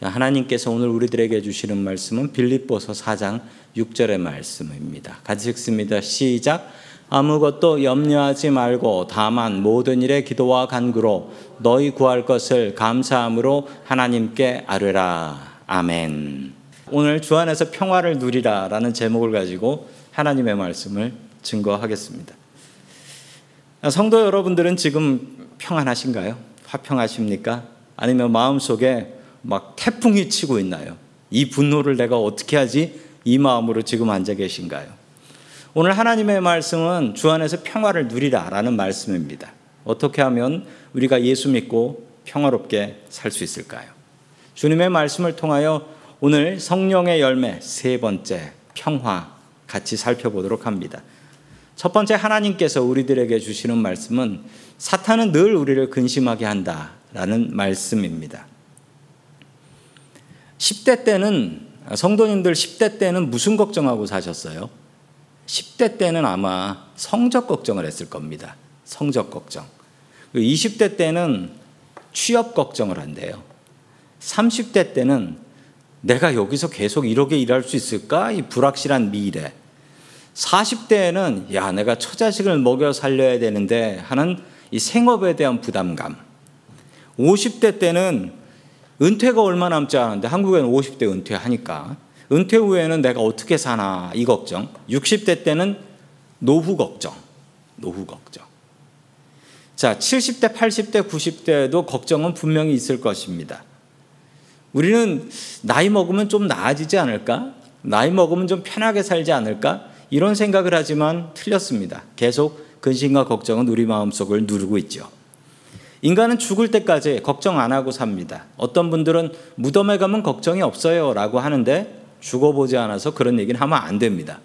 자, 하나님께서 오늘 우리들에게 주시는 말씀은 빌립보서 4장 6절의 말씀입니다. 같이 읽습니다. 시작. 아무것도 염려하지 말고 다만 모든 일에 기도와 간구로 너희 구할 것을 감사함으로 하나님께 아뢰라. 아멘. 오늘 주 안에서 평화를 누리라라는 제목을 가지고 하나님의 말씀을 증거하겠습니다. 성도 여러분들은 지금 평안하신가요? 화평하십니까? 아니면 마음속에 막 태풍이 치고 있나요? 이 분노를 내가 어떻게 하지? 이 마음으로 지금 앉아 계신가요? 오늘 하나님의 말씀은 주 안에서 평화를 누리라라는 말씀입니다. 어떻게 하면 우리가 예수 믿고 평화롭게 살 수 있을까요? 주님의 말씀을 통하여 오늘 성령의 열매 세 번째 평화 같이 살펴보도록 합니다. 첫 번째 하나님께서 우리들에게 주시는 말씀은 사탄은 늘 우리를 근심하게 한다라는 말씀입니다. 10대 때는 성도님들 10대 때는 무슨 걱정하고 사셨어요? 10대 때는 아마 성적 걱정을 했을 겁니다. 성적 걱정. 20대 때는 취업 걱정을 한대요. 30대 때는 내가 여기서 계속 이렇게 일할 수 있을까? 이 불확실한 미래. 40대에는 야, 내가 처자식을 먹여 살려야 되는데 하는 이 생업에 대한 부담감. 50대 때는 은퇴가 얼마 남지 않은데 한국에는 50대 은퇴하니까 은퇴 후에는 내가 어떻게 사나 이 걱정. 60대 때는 노후 걱정. 노후 걱정. 자, 70대, 80대, 90대도 걱정은 분명히 있을 것입니다. 우리는 나이 먹으면 좀 나아지지 않을까? 나이 먹으면 좀 편하게 살지 않을까? 이런 생각을 하지만 틀렸습니다. 계속 근심과 걱정은 우리 마음속을 누르고 있죠. 인간은 죽을 때까지 걱정 안 하고 삽니다. 어떤 분들은 무덤에 가면 걱정이 없어요 라고 하는데 죽어보지 않아서 그런 얘기는 하면 안 됩니다.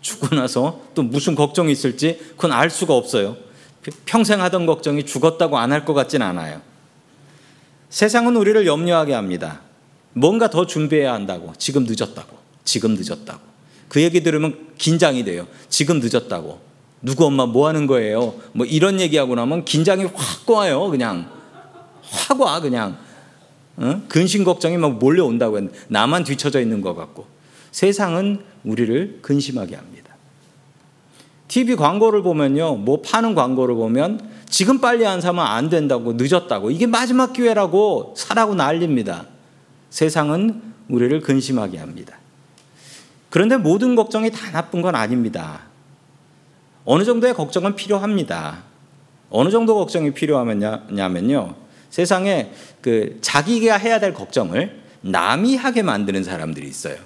죽고 나서 또 무슨 걱정이 있을지 그건 알 수가 없어요. 평생 하던 걱정이 죽었다고 안 할 것 같진 않아요. 세상은 우리를 염려하게 합니다. 뭔가 더 준비해야 한다고. 지금 늦었다고. 지금 늦었다고. 그 얘기 들으면 긴장이 돼요. 지금 늦었다고. 누구 엄마 뭐 하는 거예요? 뭐 이런 얘기하고 나면 긴장이 확 와요. 그냥. 확 와, 그냥. 어? 근심 걱정이 막 몰려온다고 했는데 나만 뒤쳐져 있는 것 같고. 세상은 우리를 근심하게 합니다. TV 광고를 보면요. 뭐 파는 광고를 보면 지금 빨리 안 사면 안 된다고 늦었다고 이게 마지막 기회라고 사라고 난립니다. 세상은 우리를 근심하게 합니다. 그런데 모든 걱정이 다 나쁜 건 아닙니다. 어느 정도의 걱정은 필요합니다. 어느 정도 걱정이 필요하냐면요. 세상에 그 자기가 해야 될 걱정을 남이 하게 만드는 사람들이 있어요.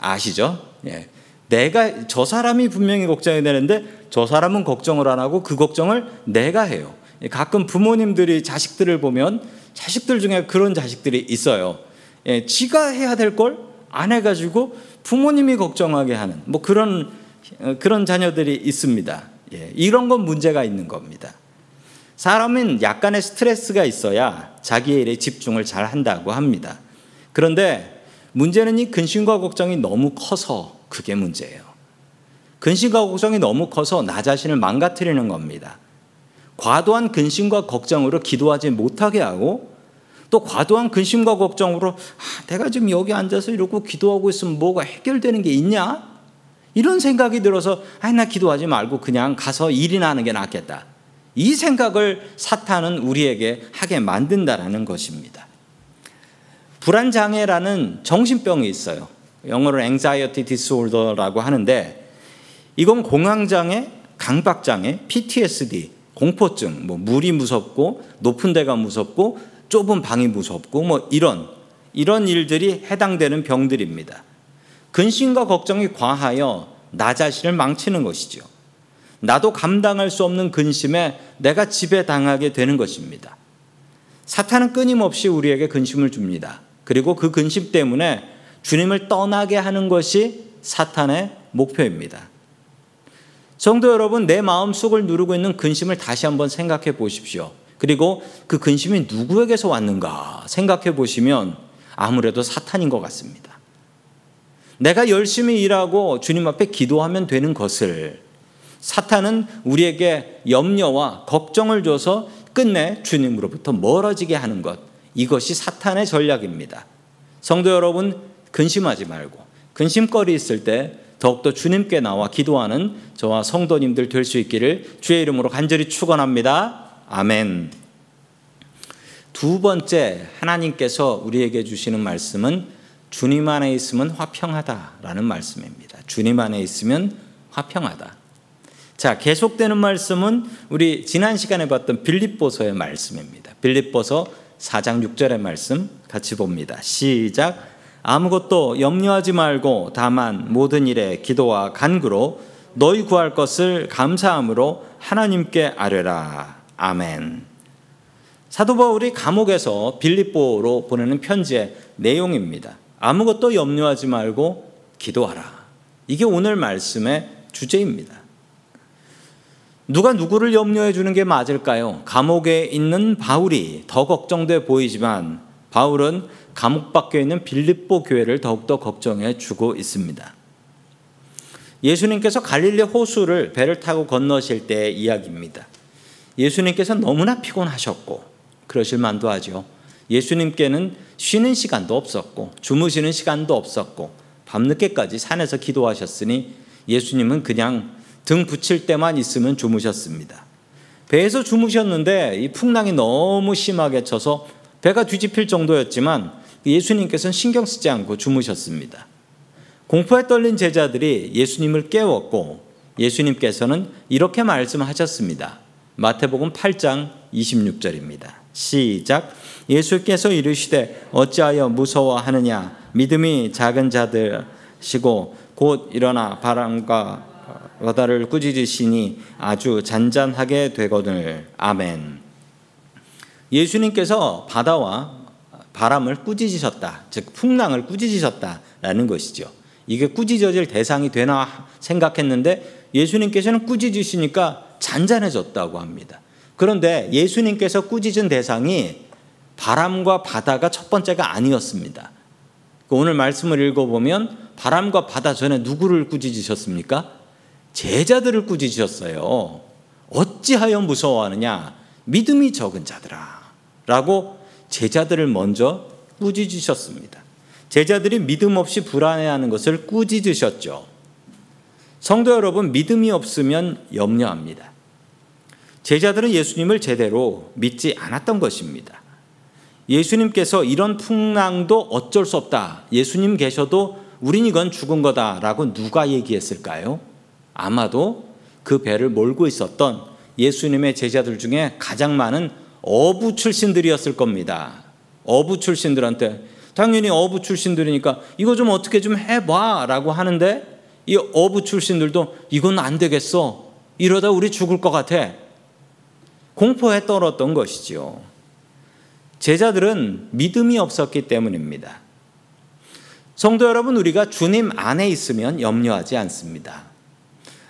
아시죠? 예. 내가 저 사람이 분명히 걱정이 되는데 저 사람은 걱정을 안 하고 그 걱정을 내가 해요. 예, 가끔 부모님들이 자식들을 보면 자식들 중에 그런 자식들이 있어요. 예, 지가 해야 될 걸 안 해가지고 부모님이 걱정하게 하는 뭐 그런 어, 그런 자녀들이 있습니다. 예, 이런 건 문제가 있는 겁니다. 사람은 약간의 스트레스가 있어야 자기 일에 집중을 잘 한다고 합니다. 그런데 문제는 이 근심과 걱정이 너무 커서 그게 문제예요. 근심과 걱정이 너무 커서 나 자신을 망가뜨리는 겁니다. 과도한 근심과 걱정으로 기도하지 못하게 하고 또 과도한 근심과 걱정으로 아, 내가 지금 여기 앉아서 이러고 기도하고 있으면 뭐가 해결되는 게 있냐? 이런 생각이 들어서 아, 나 기도하지 말고 그냥 가서 일이나 하는 게 낫겠다. 이 생각을 사탄은 우리에게 하게 만든다라는 것입니다. 불안 장애라는 정신병이 있어요. 영어로 anxiety disorder라고 하는데 이건 공황 장애, 강박 장애, PTSD, 공포증, 뭐 물이 무섭고 높은 데가 무섭고 좁은 방이 무섭고 뭐 이런 이런 일들이 해당되는 병들입니다. 근심과 걱정이 과하여 나 자신을 망치는 것이죠. 나도 감당할 수 없는 근심에 내가 지배당하게 되는 것입니다. 사탄은 끊임없이 우리에게 근심을 줍니다. 그리고 그 근심 때문에 주님을 떠나게 하는 것이 사탄의 목표입니다. 성도 여러분, 내 마음 속을 누르고 있는 근심을 다시 한번 생각해 보십시오. 그리고 그 근심이 누구에게서 왔는가 생각해 보시면 아무래도 사탄인 것 같습니다. 내가 열심히 일하고 주님 앞에 기도하면 되는 것을 사탄은 우리에게 염려와 걱정을 줘서 끝내 주님으로부터 멀어지게 하는 것. 이것이 사탄의 전략입니다. 성도 여러분 근심하지 말고 근심거리 있을 때 더욱더 주님께 나와 기도하는 저와 성도님들 될 수 있기를 주의 이름으로 간절히 축원합니다. 아멘. 두 번째 하나님께서 우리에게 주시는 말씀은 주님 안에 있으면 화평하다라는 말씀입니다. 주님 안에 있으면 화평하다. 자, 계속되는 말씀은 우리 지난 시간에 봤던 빌립보서의 말씀입니다. 빌립보서 4장 6절의 말씀 같이 봅니다. 시작. 아무것도 염려하지 말고 다만 모든 일에 기도와 간구로 너희 구할 것을 감사함으로 하나님께 아뢰라. 아멘. 사도 바울이 감옥에서 빌립보로 보내는 편지의 내용입니다. 아무것도 염려하지 말고 기도하라. 이게 오늘 말씀의 주제입니다. 누가 누구를 염려해 주는 게 맞을까요? 감옥에 있는 바울이 더 걱정돼 보이지만 바울은 감옥 밖에 있는 빌립보 교회를 더욱더 걱정해 주고 있습니다. 예수님께서 갈릴리 호수를 배를 타고 건너실 때의 이야기입니다. 예수님께서 너무나 피곤하셨고 그러실 만도 하죠. 예수님께는 쉬는 시간도 없었고 주무시는 시간도 없었고 밤늦게까지 산에서 기도하셨으니 예수님은 그냥 등 붙일 때만 있으면 주무셨습니다. 배에서 주무셨는데 이 풍랑이 너무 심하게 쳐서 배가 뒤집힐 정도였지만 예수님께서는 신경 쓰지 않고 주무셨습니다. 공포에 떨린 제자들이 예수님을 깨웠고 예수님께서는 이렇게 말씀하셨습니다. 마태복음 8장 26절입니다. 시작. 예수께서 이르시되 어찌하여 무서워하느냐 믿음이 작은 자들시고 곧 일어나 바람과 바다를 꾸짖으시니 아주 잔잔하게 되거늘 아멘. 예수님께서 바다와 바람을 꾸짖으셨다. 즉 풍랑을 꾸짖으셨다라는 것이죠. 이게 꾸짖어질 대상이 되나 생각했는데 예수님께서는 꾸짖으시니까 잔잔해졌다고 합니다. 그런데 예수님께서 꾸짖은 대상이 바람과 바다가 첫 번째가 아니었습니다. 오늘 말씀을 읽어보면 바람과 바다 전에 누구를 꾸짖으셨습니까? 제자들을 꾸짖으셨어요. 어찌하여 무서워하느냐? 믿음이 적은 자들아. 라고 제자들을 먼저 꾸짖으셨습니다. 제자들이 믿음 없이 불안해하는 것을 꾸짖으셨죠. 성도 여러분, 믿음이 없으면 염려합니다. 제자들은 예수님을 제대로 믿지 않았던 것입니다. 예수님께서 이런 풍랑도 어쩔 수 없다. 예수님 계셔도 우린 이건 죽은 거다라고 누가 얘기했을까요? 아마도 그 배를 몰고 있었던 예수님의 제자들 중에 가장 많은 어부 출신들이었을 겁니다. 어부 출신들한테 당연히 어부 출신들이니까 이거 좀 어떻게 좀 해봐라고 하는데 이 어부 출신들도 이건 안 되겠어. 이러다 우리 죽을 것 같아. 공포에 떨었던 것이지요. 제자들은 믿음이 없었기 때문입니다. 성도 여러분, 우리가 주님 안에 있으면 염려하지 않습니다.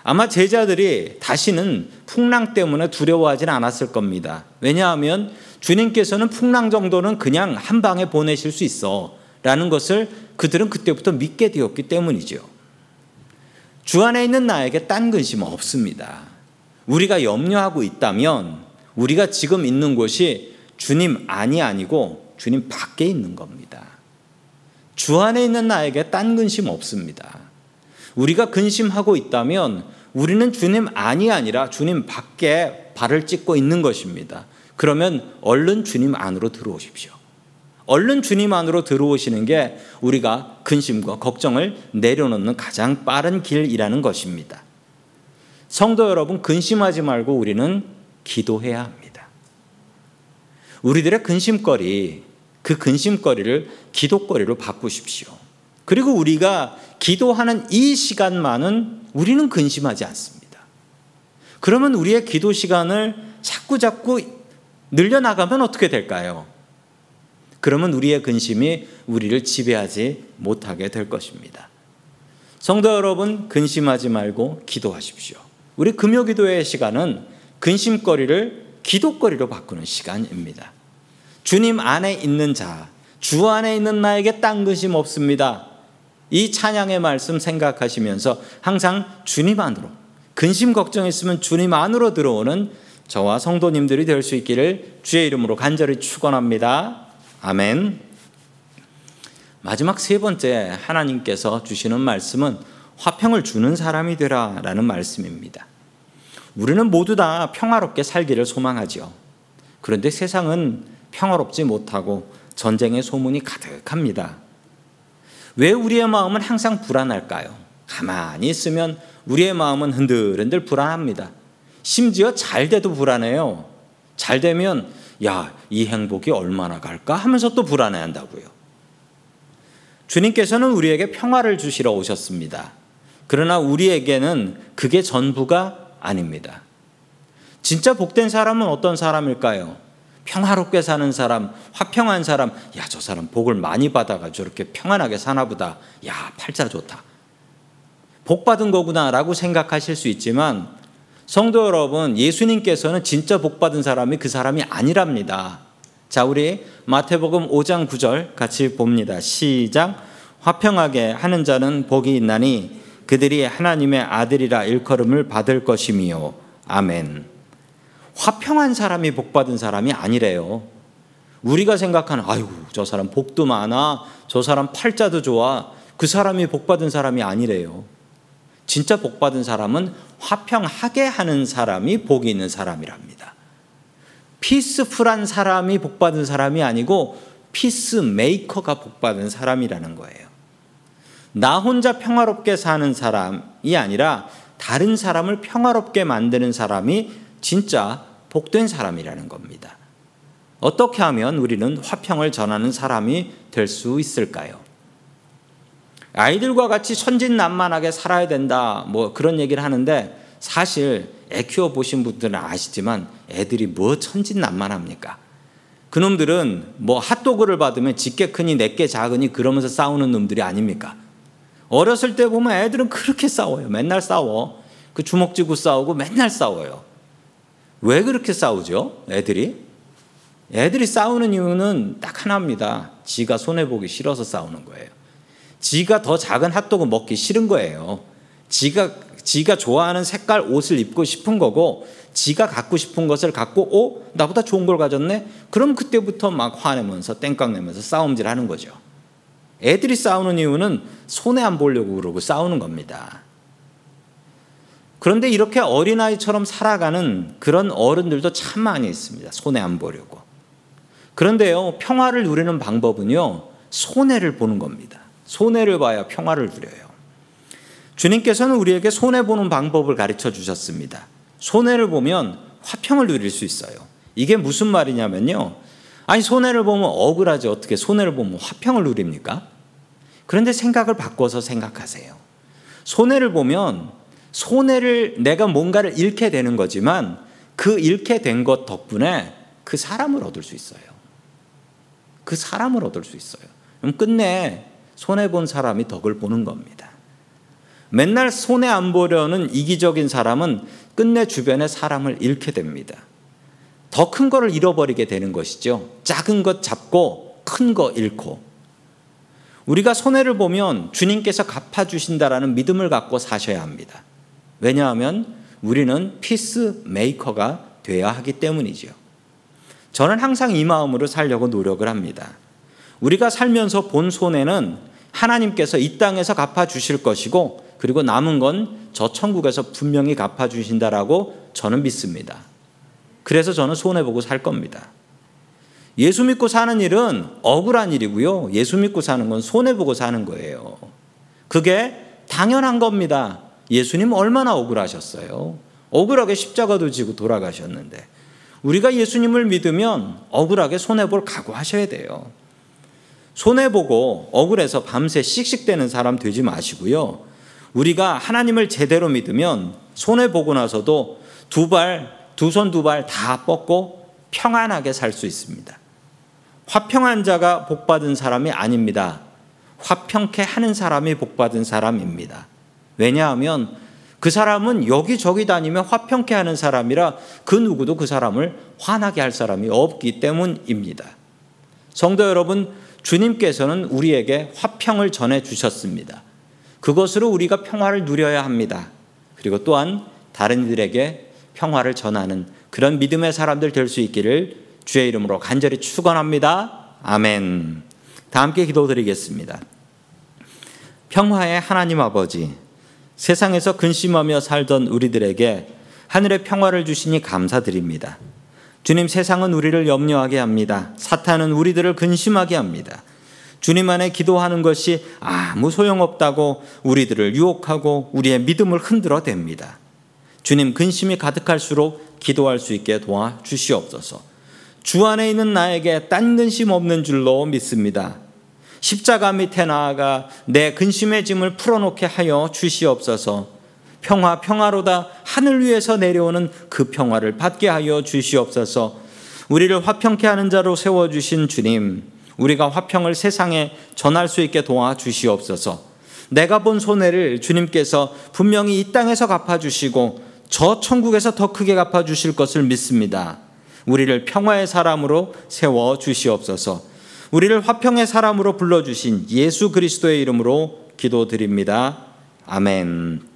아마 제자들이 다시는 풍랑 때문에 두려워하지는 않았을 겁니다. 왜냐하면 주님께서는 풍랑 정도는 그냥 한 방에 보내실 수 있어. 라는 것을 그들은 그때부터 믿게 되었기 때문이죠. 주 안에 있는 나에게 딴 근심 없습니다. 우리가 염려하고 있다면 우리가 지금 있는 곳이 주님 안이 아니고 주님 밖에 있는 겁니다. 주 안에 있는 나에게 딴 근심 없습니다. 우리가 근심하고 있다면 우리는 주님 안이 아니라 주님 밖에 발을 찍고 있는 것입니다. 그러면 얼른 주님 안으로 들어오십시오. 얼른 주님 안으로 들어오시는 게 우리가 근심과 걱정을 내려놓는 가장 빠른 길이라는 것입니다. 성도 여러분, 근심하지 말고 우리는 기도해야 합니다. 우리들의 근심거리, 그 근심거리를 기도거리로 바꾸십시오. 그리고 우리가 기도하는 이 시간만은 우리는 근심하지 않습니다. 그러면 우리의 기도 시간을 자꾸 자꾸 늘려나가면 어떻게 될까요? 그러면 우리의 근심이 우리를 지배하지 못하게 될 것입니다. 성도 여러분, 근심하지 말고 기도하십시오. 우리 금요 기도의 시간은 근심거리를 기도거리로 바꾸는 시간입니다. 주님 안에 있는 자, 주 안에 있는 나에게 딴 근심 없습니다. 이 찬양의 말씀 생각하시면서 항상 주님 안으로 근심 걱정 있으면 주님 안으로 들어오는 저와 성도님들이 될 수 있기를 주의 이름으로 간절히 축원합니다. 아멘. 마지막 세 번째 하나님께서 주시는 말씀은 화평을 주는 사람이 되라라는 말씀입니다. 우리는 모두 다 평화롭게 살기를 소망하지요. 그런데 세상은 평화롭지 못하고 전쟁의 소문이 가득합니다. 왜 우리의 마음은 항상 불안할까요? 가만히 있으면 우리의 마음은 흔들흔들 불안합니다. 심지어 잘 돼도 불안해요. 잘 되면 야, 이 행복이 얼마나 갈까 하면서 또 불안해 한다고요. 주님께서는 우리에게 평화를 주시러 오셨습니다. 그러나 우리에게는 그게 전부가 아닙니다. 진짜 복된 사람은 어떤 사람일까요? 평화롭게 사는 사람, 화평한 사람, 야, 저 사람 복을 많이 받아가 저렇게 평안하게 사나 보다. 야, 팔자 좋다. 복 받은 거구나라고 생각하실 수 있지만 성도 여러분, 예수님께서는 진짜 복 받은 사람이 그 사람이 아니랍니다. 자, 우리 마태복음 5장 9절 같이 봅니다. 시작. 화평하게 하는 자는 복이 있나니 그들이 하나님의 아들이라 일컬음을 받을 것이미요. 아멘. 화평한 사람이 복 받은 사람이 아니래요. 우리가 생각하는 아이고 저 사람 복도 많아. 저 사람 팔자도 좋아. 그 사람이 복 받은 사람이 아니래요. 진짜 복 받은 사람은 화평하게 하는 사람이 복이 있는 사람이랍니다. 피스풀한 사람이 복 받은 사람이 아니고 피스메이커가 복 받은 사람이라는 거예요. 나 혼자 평화롭게 사는 사람이 아니라 다른 사람을 평화롭게 만드는 사람이 진짜 복된 사람이라는 겁니다. 어떻게 하면 우리는 화평을 전하는 사람이 될 수 있을까요? 아이들과 같이 천진난만하게 살아야 된다. 뭐 그런 얘기를 하는데 사실 애 키워 보신 분들은 아시지만 애들이 뭐 천진난만합니까? 그놈들은 뭐 핫도그를 받으면 집게 크니 내게 작으니 그러면서 싸우는 놈들이 아닙니까? 어렸을 때 보면 애들은 그렇게 싸워요. 맨날 싸워. 그 주먹 쥐고 싸우고 맨날 싸워요. 왜 그렇게 싸우죠? 애들이? 애들이 싸우는 이유는 딱 하나입니다. 지가 손해보기 싫어서 싸우는 거예요. 지가 더 작은 핫도그 먹기 싫은 거예요. 지가 지가 좋아하는 색깔 옷을 입고 싶은 거고 지가 갖고 싶은 것을 갖고 오 나보다 좋은 걸 가졌네. 그럼 그때부터 막 화내면서 땡깡 내면서 싸움질 하는 거죠. 애들이 싸우는 이유는 손해 안 보려고 그러고 싸우는 겁니다. 그런데 이렇게 어린아이처럼 살아가는 그런 어른들도 참 많이 있습니다. 손해 안 보려고. 그런데요, 평화를 누리는 방법은요, 손해를 보는 겁니다. 손해를 봐야 평화를 누려요. 주님께서는 우리에게 손해 보는 방법을 가르쳐 주셨습니다. 손해를 보면 화평을 누릴 수 있어요. 이게 무슨 말이냐면요. 아니 손해를 보면 억울하지 어떻게 손해를 보면 화평을 누립니까? 그런데 생각을 바꿔서 생각하세요. 손해를 보면 손해를 내가 뭔가를 잃게 되는 거지만 그 잃게 된 것 덕분에 그 사람을 얻을 수 있어요. 그 사람을 얻을 수 있어요. 그럼 끝내 손해 본 사람이 덕을 보는 겁니다. 맨날 손해 안 보려는 이기적인 사람은 끝내 주변의 사람을 잃게 됩니다. 더 큰 거를 잃어버리게 되는 것이죠. 작은 것 잡고 큰 거 잃고. 우리가 손해를 보면 주님께서 갚아주신다라는 믿음을 갖고 사셔야 합니다. 왜냐하면 우리는 peacemaker가 되어야 하기 때문이죠. 저는 항상 이 마음으로 살려고 노력을 합니다. 우리가 살면서 본 손해는 하나님께서 이 땅에서 갚아 주실 것이고 그리고 남은 건 저 천국에서 분명히 갚아 주신다라고 저는 믿습니다. 그래서 저는 손해 보고 살 겁니다. 예수 믿고 사는 일은 억울한 일이고요. 예수 믿고 사는 건 손해 보고 사는 거예요. 그게 당연한 겁니다. 예수님 얼마나 억울하셨어요. 억울하게 십자가도 지고 돌아가셨는데 우리가 예수님을 믿으면 억울하게 손해 볼 각오하셔야 돼요. 손해보고 억울해서 밤새 씩씩대는 사람 되지 마시고요. 우리가 하나님을 제대로 믿으면 손해보고 나서도 두 발, 두 손 두 발 다 뻗고 평안하게 살 수 있습니다. 화평한 자가 복받은 사람이 아닙니다. 화평케 하는 사람이 복받은 사람입니다. 왜냐하면 그 사람은 여기저기 다니며 화평케 하는 사람이라 그 누구도 그 사람을 화나게 할 사람이 없기 때문입니다. 성도 여러분, 주님께서는 우리에게 화평을 전해 주셨습니다. 그것으로 우리가 평화를 누려야 합니다. 그리고 또한 다른 이들에게 평화를 전하는 그런 믿음의 사람들 될 수 있기를 주의 이름으로 간절히 축원합니다. 아멘. 다 함께 기도드리겠습니다. 평화의 하나님 아버지, 세상에서 근심하며 살던 우리들에게 하늘의 평화를 주시니 감사드립니다. 주님 세상은 우리를 염려하게 합니다. 사탄은 우리들을 근심하게 합니다. 주님 안에 기도하는 것이 아무 소용없다고 우리들을 유혹하고 우리의 믿음을 흔들어 댑니다. 주님 근심이 가득할수록 기도할 수 있게 도와 주시옵소서. 주 안에 있는 나에게 딴 근심 없는 줄로 믿습니다. 십자가 밑에 나아가 내 근심의 짐을 풀어놓게 하여 주시옵소서. 평화 평화로다 하늘 위에서 내려오는 그 평화를 받게 하여 주시옵소서. 우리를 화평케 하는 자로 세워 주신 주님, 우리가 화평을 세상에 전할 수 있게 도와 주시옵소서. 내가 본 손해를 주님께서 분명히 이 땅에서 갚아 주시고 저 천국에서 더 크게 갚아 주실 것을 믿습니다. 우리를 평화의 사람으로 세워 주시옵소서. 우리를 화평의 사람으로 불러 주신 예수 그리스도의 이름으로 기도드립니다. 아멘.